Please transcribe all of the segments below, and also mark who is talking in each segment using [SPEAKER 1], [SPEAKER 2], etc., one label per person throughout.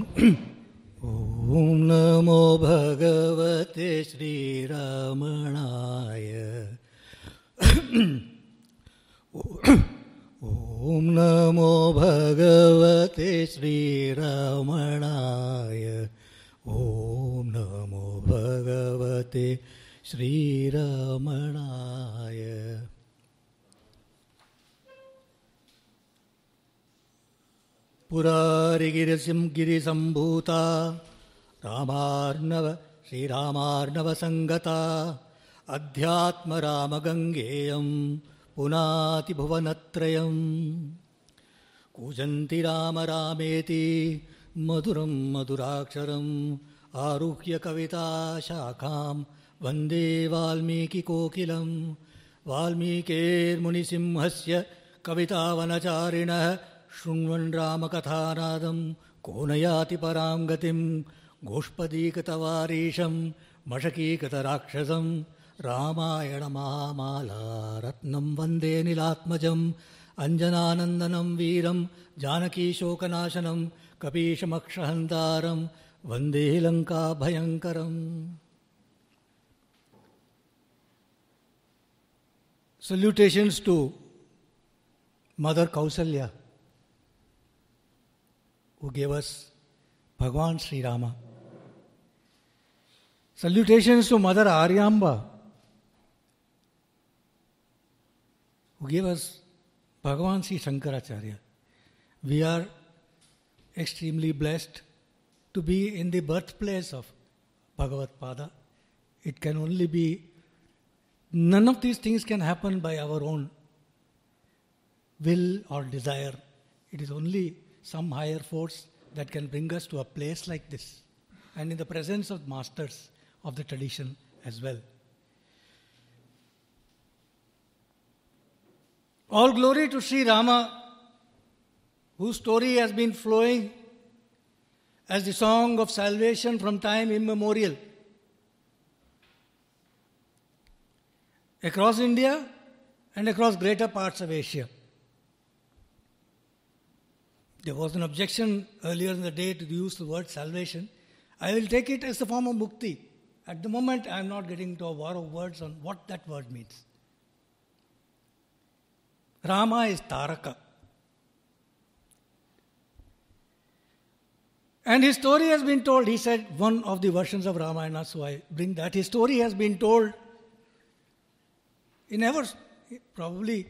[SPEAKER 1] ॐ नमो भगवते श्रीरमणाय। ॐ नमो भगवते श्रीरमणाय। ॐ नमो भगवते श्रीरमणाय। पुरारिगिरिसिं गिरिसम्भूता रामार्णव, श्रीरामार्णवसङ्गता, अध्यात्मरामगङ्गेयं पुनातिभुवनत्रयम्। कूजन्ति राम रामेति मधुरं मधुराक्षरम् आरुह्य कविताशाखां, वंदे वाल्मीकिकोकिलं वाल्मीकेर्मुनिसिंहस्य कवितावनचारिणः शृण्वन् रामकथानादं को न याति परां गतिं गोष्पदीकृतवारीशं मशकीकृतराक्षसं रामायणमहामाला रत्नं वन्दे निलात्मजम् अञ्जनानन्दनं वीरं जानकीशोकनाशनं कपीशमक्षहन्तारं वन्दे लङ्काभयङ्करम्। Salutations to Mother Kausalya, who gave us Bhagwan Sri Rama. Salutations to Mother Aryamba, who gave us Bhagavan Sri Shankaracharya. We are extremely blessed to be in the birthplace of Bhagavad Pada. It can only be, none of these things can happen by our own will or desire. It is only some higher force that can bring us to a place like this and in the presence of masters of the tradition as well. All glory to Sri Rama, whose story has been flowing as the song of salvation from time immemorial. Across India and across greater parts of Asia. There was an objection earlier in the day to use the word salvation. I will take it as a form of mukti. At the moment, I am not getting to a war of words on what that word means. Rama is Taraka. And his story has been told. He said one of the versions of Ramayana, so I bring that. His story has been told in ever, probably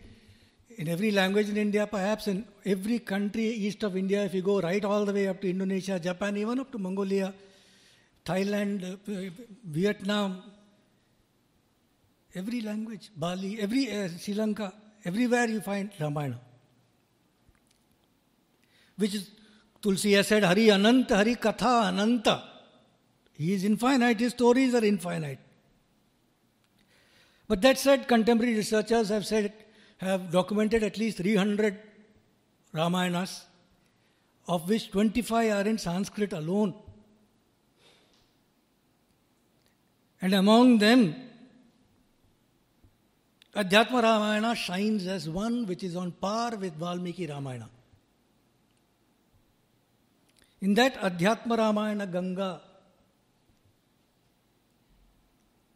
[SPEAKER 1] in every language in India, perhaps in every country east of India, if you go right all the way up to Indonesia, Japan, even up to Mongolia, Thailand, uh, Vietnam, every language, Bali, every uh, Sri Lanka, everywhere you find Ramayana. Which is, Tulsi has said, Hari Ananta, Hari Katha Ananta. He is infinite, his stories are infinite. But that said, contemporary researchers have said, have documented at least 300 Ramayanas, of which 25 are in Sanskrit alone. And among them, Adhyatma Ramayana shines as one which is on par with Valmiki Ramayana. In that Adhyatma Ramayana Ganga,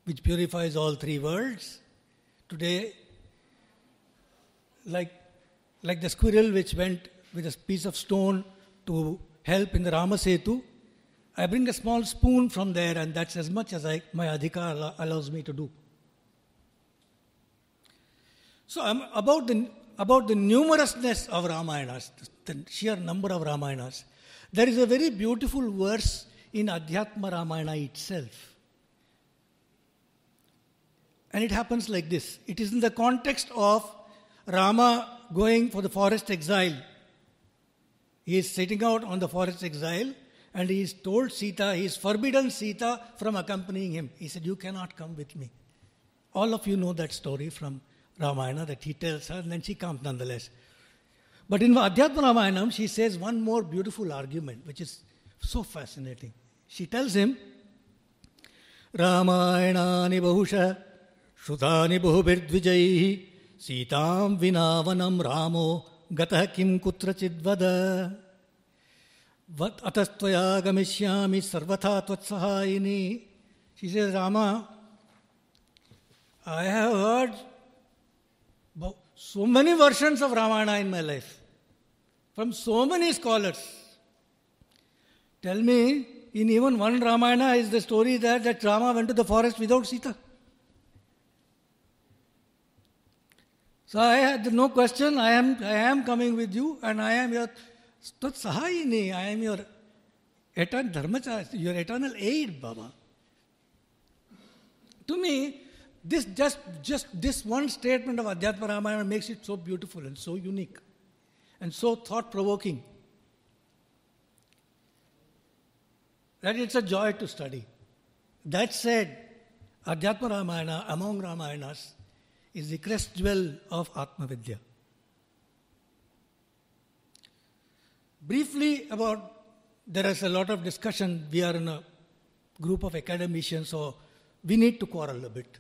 [SPEAKER 1] which purifies all three worlds, today, like, like the squirrel which went with a piece of stone to help in the Ramasetu, I bring a small spoon from there, and that's as much as I, my adhikar allows me to do. So about the about the numerousness of Ramayanas, the sheer number of Ramayanas, there is a very beautiful verse in Adhyatma Ramayana itself. And it happens like this. It is in the context of Rama going for the forest exile. He is sitting out on the forest exile and he is told Sita, he is forbidden Sita from accompanying him. He said, You cannot come with me. All of you know that story from Ramayana that he tells her, and then she comes nonetheless. But in Adhyatma Ramayanam, she says one more beautiful argument, which is so fascinating. She tells him, Ramayana Bahusha Shutani Bahubirdvijayih सीतां विना वनम रामो गतः किं कुत्रचिद् वद अतस्त्वया गमिष्यामि सर्वथा त्वत्सहायिनी। शिशे Ram I have heard so many versions of Ramayana in my life from so many scholars tell me in even one Ramayana is the story that that Rama went to the forest without Sita So I had no question, I am, I am coming with you and I am your Sahayini, I am your eternal dharmachara, your eternal aid, Baba. To me, this just, just this one statement of Adhyatma Ramayana makes it so beautiful and so unique and so thought provoking that it's a joy to study. That said, Adhyatma Ramayana, among Ramayanas, is the crest jewel of Atma Vidya. Briefly about there is a lot of discussion. We are in a group of academicians, so we need to quarrel a bit.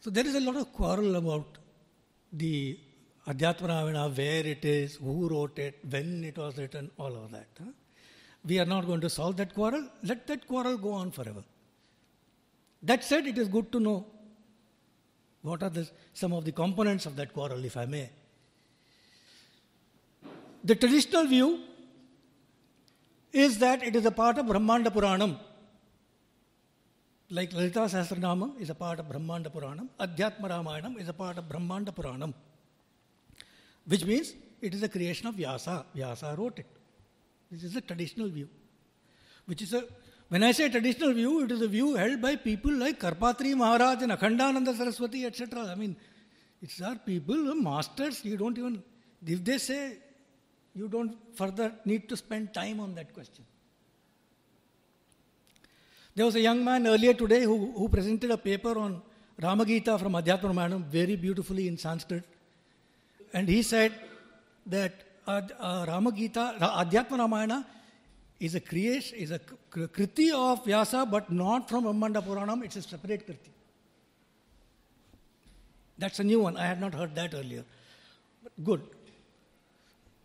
[SPEAKER 1] So there is a lot of quarrel about the Adhyatma Ramayana, where it is, who wrote it, when it was written, all of that. Huh? We are not going to solve that quarrel. Let that quarrel go on forever. That said, it is good to know what are the, some of the components of that quarrel, if I may. The traditional view is that it is a part of Brahmanda Puranam. Like Lalita Sahasranama is a part of Brahmanda Puranam, Adhyatma Ramayanam is a part of Brahmanda Puranam, which means it is a creation of Vyasa. Vyasa wrote it. This is a traditional view, which is a when I say traditional view, it is a view held by people like Karpatri Maharaj and Akhandananda Saraswati, etc. I mean, it's our people, our masters, you don't even, if they say, you don't further need to spend time on that question. There was a young man earlier today who, who presented a paper on Ramagita from Adhyatma very beautifully in Sanskrit. And he said that uh, uh, Ramagita, Adhyatma Ramayana is a creation, is a kriti of Vyasa, but not from Brahmanda Puranam, it's a separate kriti. That's a new one. I had not heard that earlier. But good.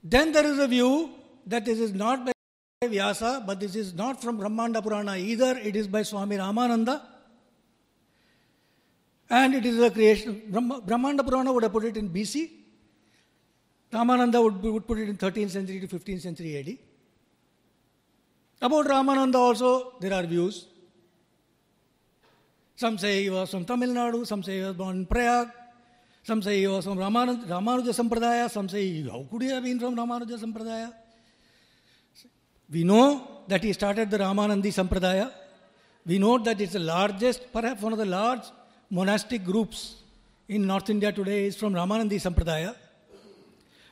[SPEAKER 1] Then there is a view that this is not by Vyasa, but this is not from Brahmanda Purana either. It is by Swami Ramananda. And it is a creation. Brahmanda Purana would have put it in BC. Ramananda would, would put it in 13th century to 15th century AD. About Ramananda also, there are views. Some say he was from Tamil Nadu, some say he was born in Prayag, some say he was from Ramanuja, Ramanuja Sampradaya, some say how could he have been from Ramanuja Sampradaya? We know that he started the Ramanandi Sampradaya. We know that it's the largest, perhaps one of the large monastic groups in North India today is from Ramanandi Sampradaya.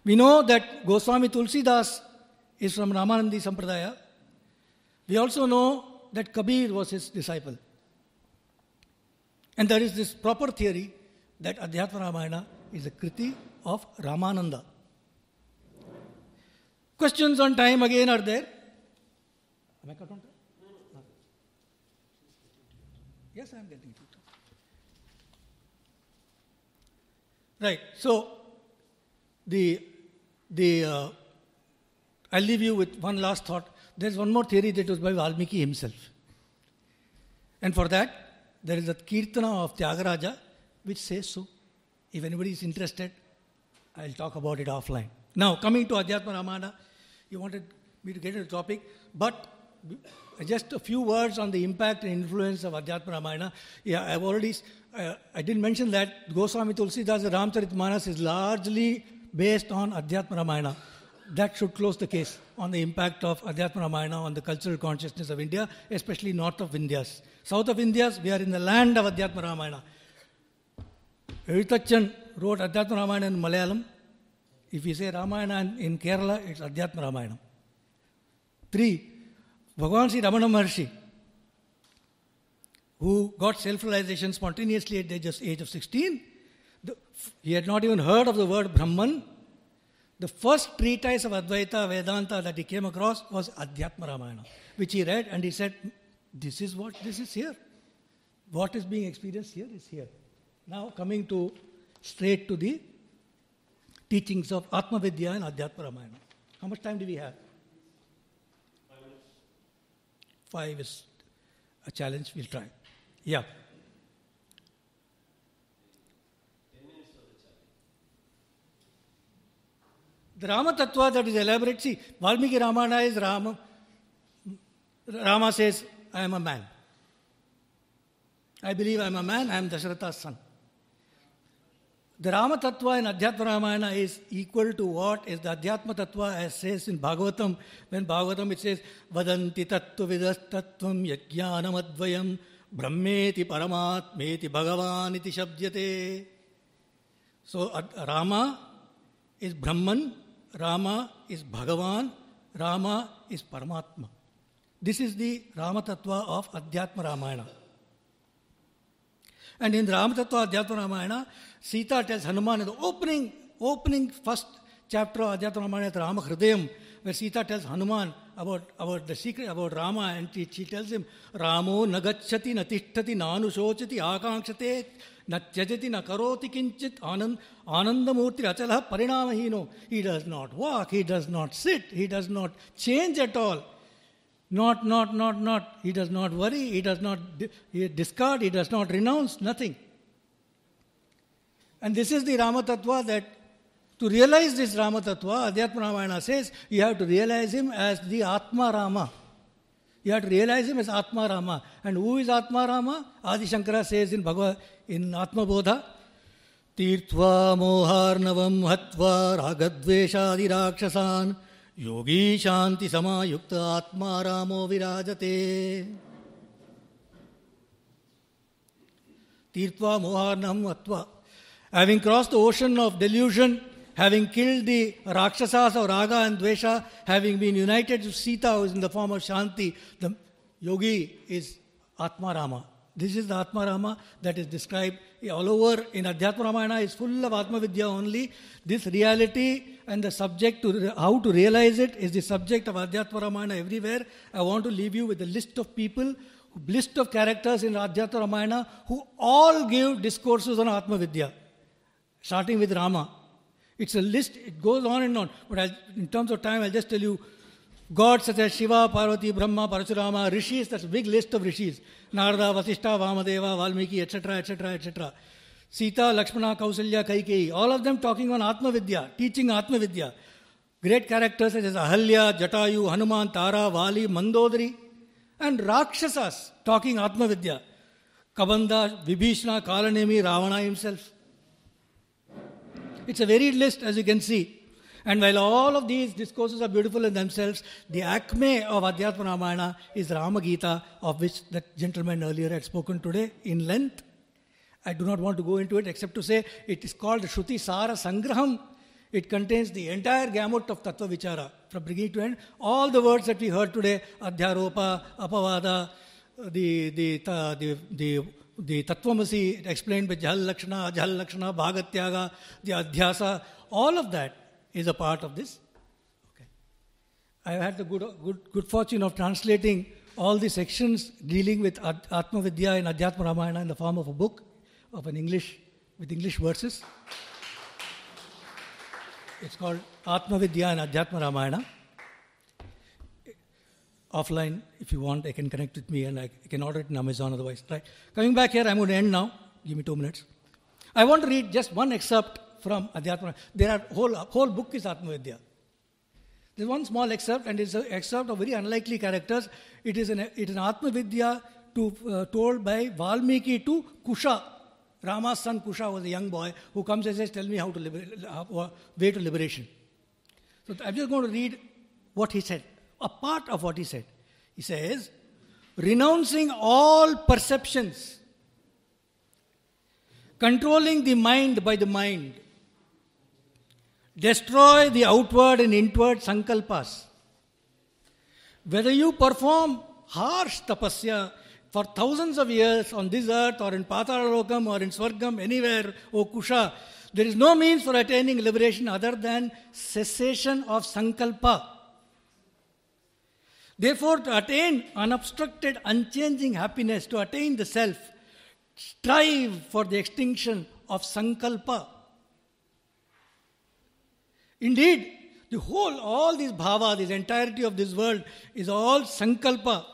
[SPEAKER 1] We know that Goswami Tulsidas is from Ramanandi Sampradaya. We also know that Kabir was his disciple. And there is this proper theory that Adhyatma Ramayana is a kriti of Ramananda. Questions on time again are there. Am I cut on time? Yes, I am getting it. Right. So the the uh, I'll leave you with one last thought. There's one more theory that was by Valmiki himself. And for that, there is a Kirtana of Tyagaraja which says so. If anybody is interested, I'll talk about it offline. Now, coming to Adhyatma Ramayana, you wanted me to get into the topic, but just a few words on the impact and influence of Adhyatma Ramayana. Yeah, I've already, uh, I didn't mention that Goswami Tulsidas Ramcharitmanas is largely based on Adhyatma Ramayana that should close the case on the impact of Adhyatma Ramayana on the cultural consciousness of India, especially north of Indias. South of Indias, we are in the land of Adhyatma Ramayana. Ezhuthachan wrote Adhyatma Ramayana in Malayalam. If we say Ramayana in Kerala, it's Adhyatma Ramayana. Three, Bhagavan Sri Ramana Maharshi, who got self-realization spontaneously at the age of 16, he had not even heard of the word Brahman the first treatise of Advaita Vedanta that he came across was Adhyatma Ramayana, which he read and he said, This is what this is here. What is being experienced here is here. Now, coming to straight to the teachings of Atma Vidya and Adhyatma Ramayana. How much time do we have? Five is a challenge. We'll try. Yeah. The Rama that is elaborate. See, Valmiki Ramayana is Rama. Rama says, I am a man. I believe I am a man, I am Dasharatha's son. The Rama Tattva in Adhyatma is equal to what is the Adhyatma Tattva says in Bhagavatam. When Bhagavatam it says, Vadanti Tattva Vidas Tattvam Yajnanam Advayam Brahmeti Paramatmeti Bhagavan iti Shabdyate. So Rama is Brahman, Rama is Bhagavan, Rama is Paramatma. This is the Rama Tattva of Adhyatma Ramayana. And in the Ramatattva Adhyatma Ramayana, Sita tells Hanuman in the opening, opening first chapter of Adhyatma Ramayana, Rama Hridayam, where Sita tells Hanuman about, about the secret, about Rama, and she, she tells him, Ramo nagachati natishtati na akankshate natyajati nakaroti kinchit anand, anandamurti achala parinamahino. He does not walk, he does not sit, he does not change at all. Not, not, not, not. He does not worry, he does not he discard, he does not renounce, nothing. And this is the Ramatattva that to realize this Rama Tattva, Adhyatma Ramayana says you have to realize him as the Atma Rama. You have to realize him as Atma Rama. And who is Atma Rama? Adi Shankara says in Bhagavad, in Atma Bodha, Tirtva moharnavam hatva ragadveshadi rakshasan yogi shanti samayukta atma ramo virajate. Tirtva moharnavam hatva. Having crossed the ocean of delusion, having killed the rakshasas of raga and dvesha having been united to sita who is in the form of shanti the yogi is atma rama this is the Atma Rama that is described all over in Adhyatma Ramayana is full of Atma Vidya only. This reality and the subject to how to realize it is the subject of Adhyatma Ramayana everywhere. I want to leave you with a list of people, list of characters in Adhyatma Ramayana who all give discourses on Atma Vidya, starting with Rama. It's a list, it goes on and on. But I'll, in terms of time, I'll just tell you gods such as Shiva, Parvati, Brahma, Parashurama, rishis, that's a big list of rishis. Narada, Vasishta, Vamadeva, Valmiki, etc., etc., etc. Sita, Lakshmana, Kausalya, Kaikeyi, all of them talking on Atma Vidya, teaching Atma Vidya. Great characters such as Ahalya, Jatayu, Hanuman, Tara, Vali, Mandodari, and Rakshasas talking Atma Vidya. Kabanda, Vibhishna, Kalanemi, Ravana himself. It's a varied list as you can see. And while all of these discourses are beautiful in themselves, the acme of Adhyatma Ramayana is Ramagita, of which that gentleman earlier had spoken today in length. I do not want to go into it except to say it is called Shruti Sara Sangraham. It contains the entire gamut of Tattva Vichara from beginning to end. All the words that we heard today, Adhyaropa, Apavada, the, the, the, the, the Tattvamasi explained by Jal Lakshana, Jal Lakshana, Bhagatyaga, the Adhyasa, all of that is a part of this. Okay. I had the good, good, good fortune of translating all the sections dealing with Atma Vidya and Adhyatma Ramayana in the form of a book of an English with English verses. It's called Atma Vidya and Adhyatma Ramayana. Offline, if you want, I can connect with me and I can order it in Amazon otherwise. Right. Coming back here, I'm going to end now. Give me two minutes. I want to read just one excerpt from Adhyatma. There are whole whole book is Atma Vidya. There's one small excerpt, and it's an excerpt of very unlikely characters. It is an it is an Atma Vidya to, uh, told by Valmiki to Kusha. Rama's son Kusha was a young boy who comes and says, "Tell me how to liber- uh, way to liberation." So I'm just going to read what he said, a part of what he said. He says, renouncing all perceptions, controlling the mind by the mind, Destroy the outward and inward sankalpas. Whether you perform harsh tapasya for thousands of years on this earth or in Patalokam or in Swargam, anywhere, O Kusha, there is no means for attaining liberation other than cessation of sankalpa. Therefore, to attain unobstructed, unchanging happiness, to attain the self, strive for the extinction of sankalpa. Indeed, The whole, all this bhava, this entirety of this world is all sankalpa.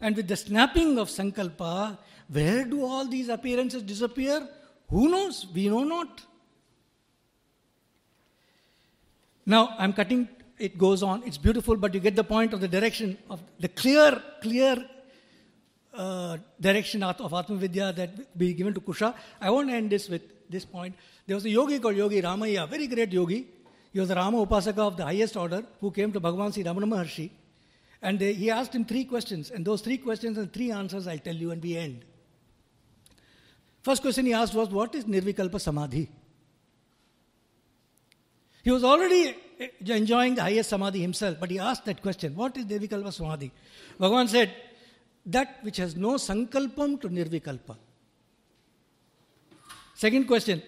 [SPEAKER 1] And with the snapping of sankalpa, where do all these appearances disappear? Who knows? We know not. Now, I'm cutting, it goes on. It's beautiful, but you get the point of the direction of the clear, clear uh, direction of Atma Vidya that be given to Kusha. I want to end this with this point. There was a yogi called Yogi Ramiah, very great yogi. He was a Rama Upasaka of the highest order who came to Bhagavan Sri Ramana Maharshi. And they, he asked him three questions. And those three questions and three answers I'll tell you and we end. First question he asked was, What is Nirvikalpa Samadhi? He was already Eh, enjoying the highest Samadhi himself, but he asked that question, What is Nirvikalpa Samadhi? Bhagavan said, That which has no sankalpam to Nirvikalpa. Second question,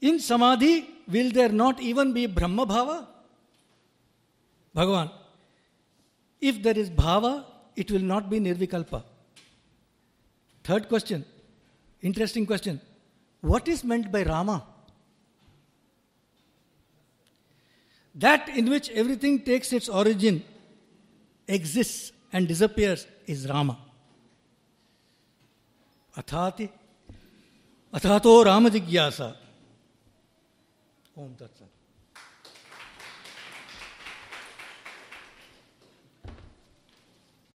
[SPEAKER 1] in Samadhi, will there not even be Brahma Bhava? Bhagavan, if there is Bhava, it will not be Nirvikalpa. Third question, interesting question. What is meant by Rama? That in which everything takes its origin, exists, and disappears is Rama. Athati, athato Rama jigyasa. Om Tat Sat.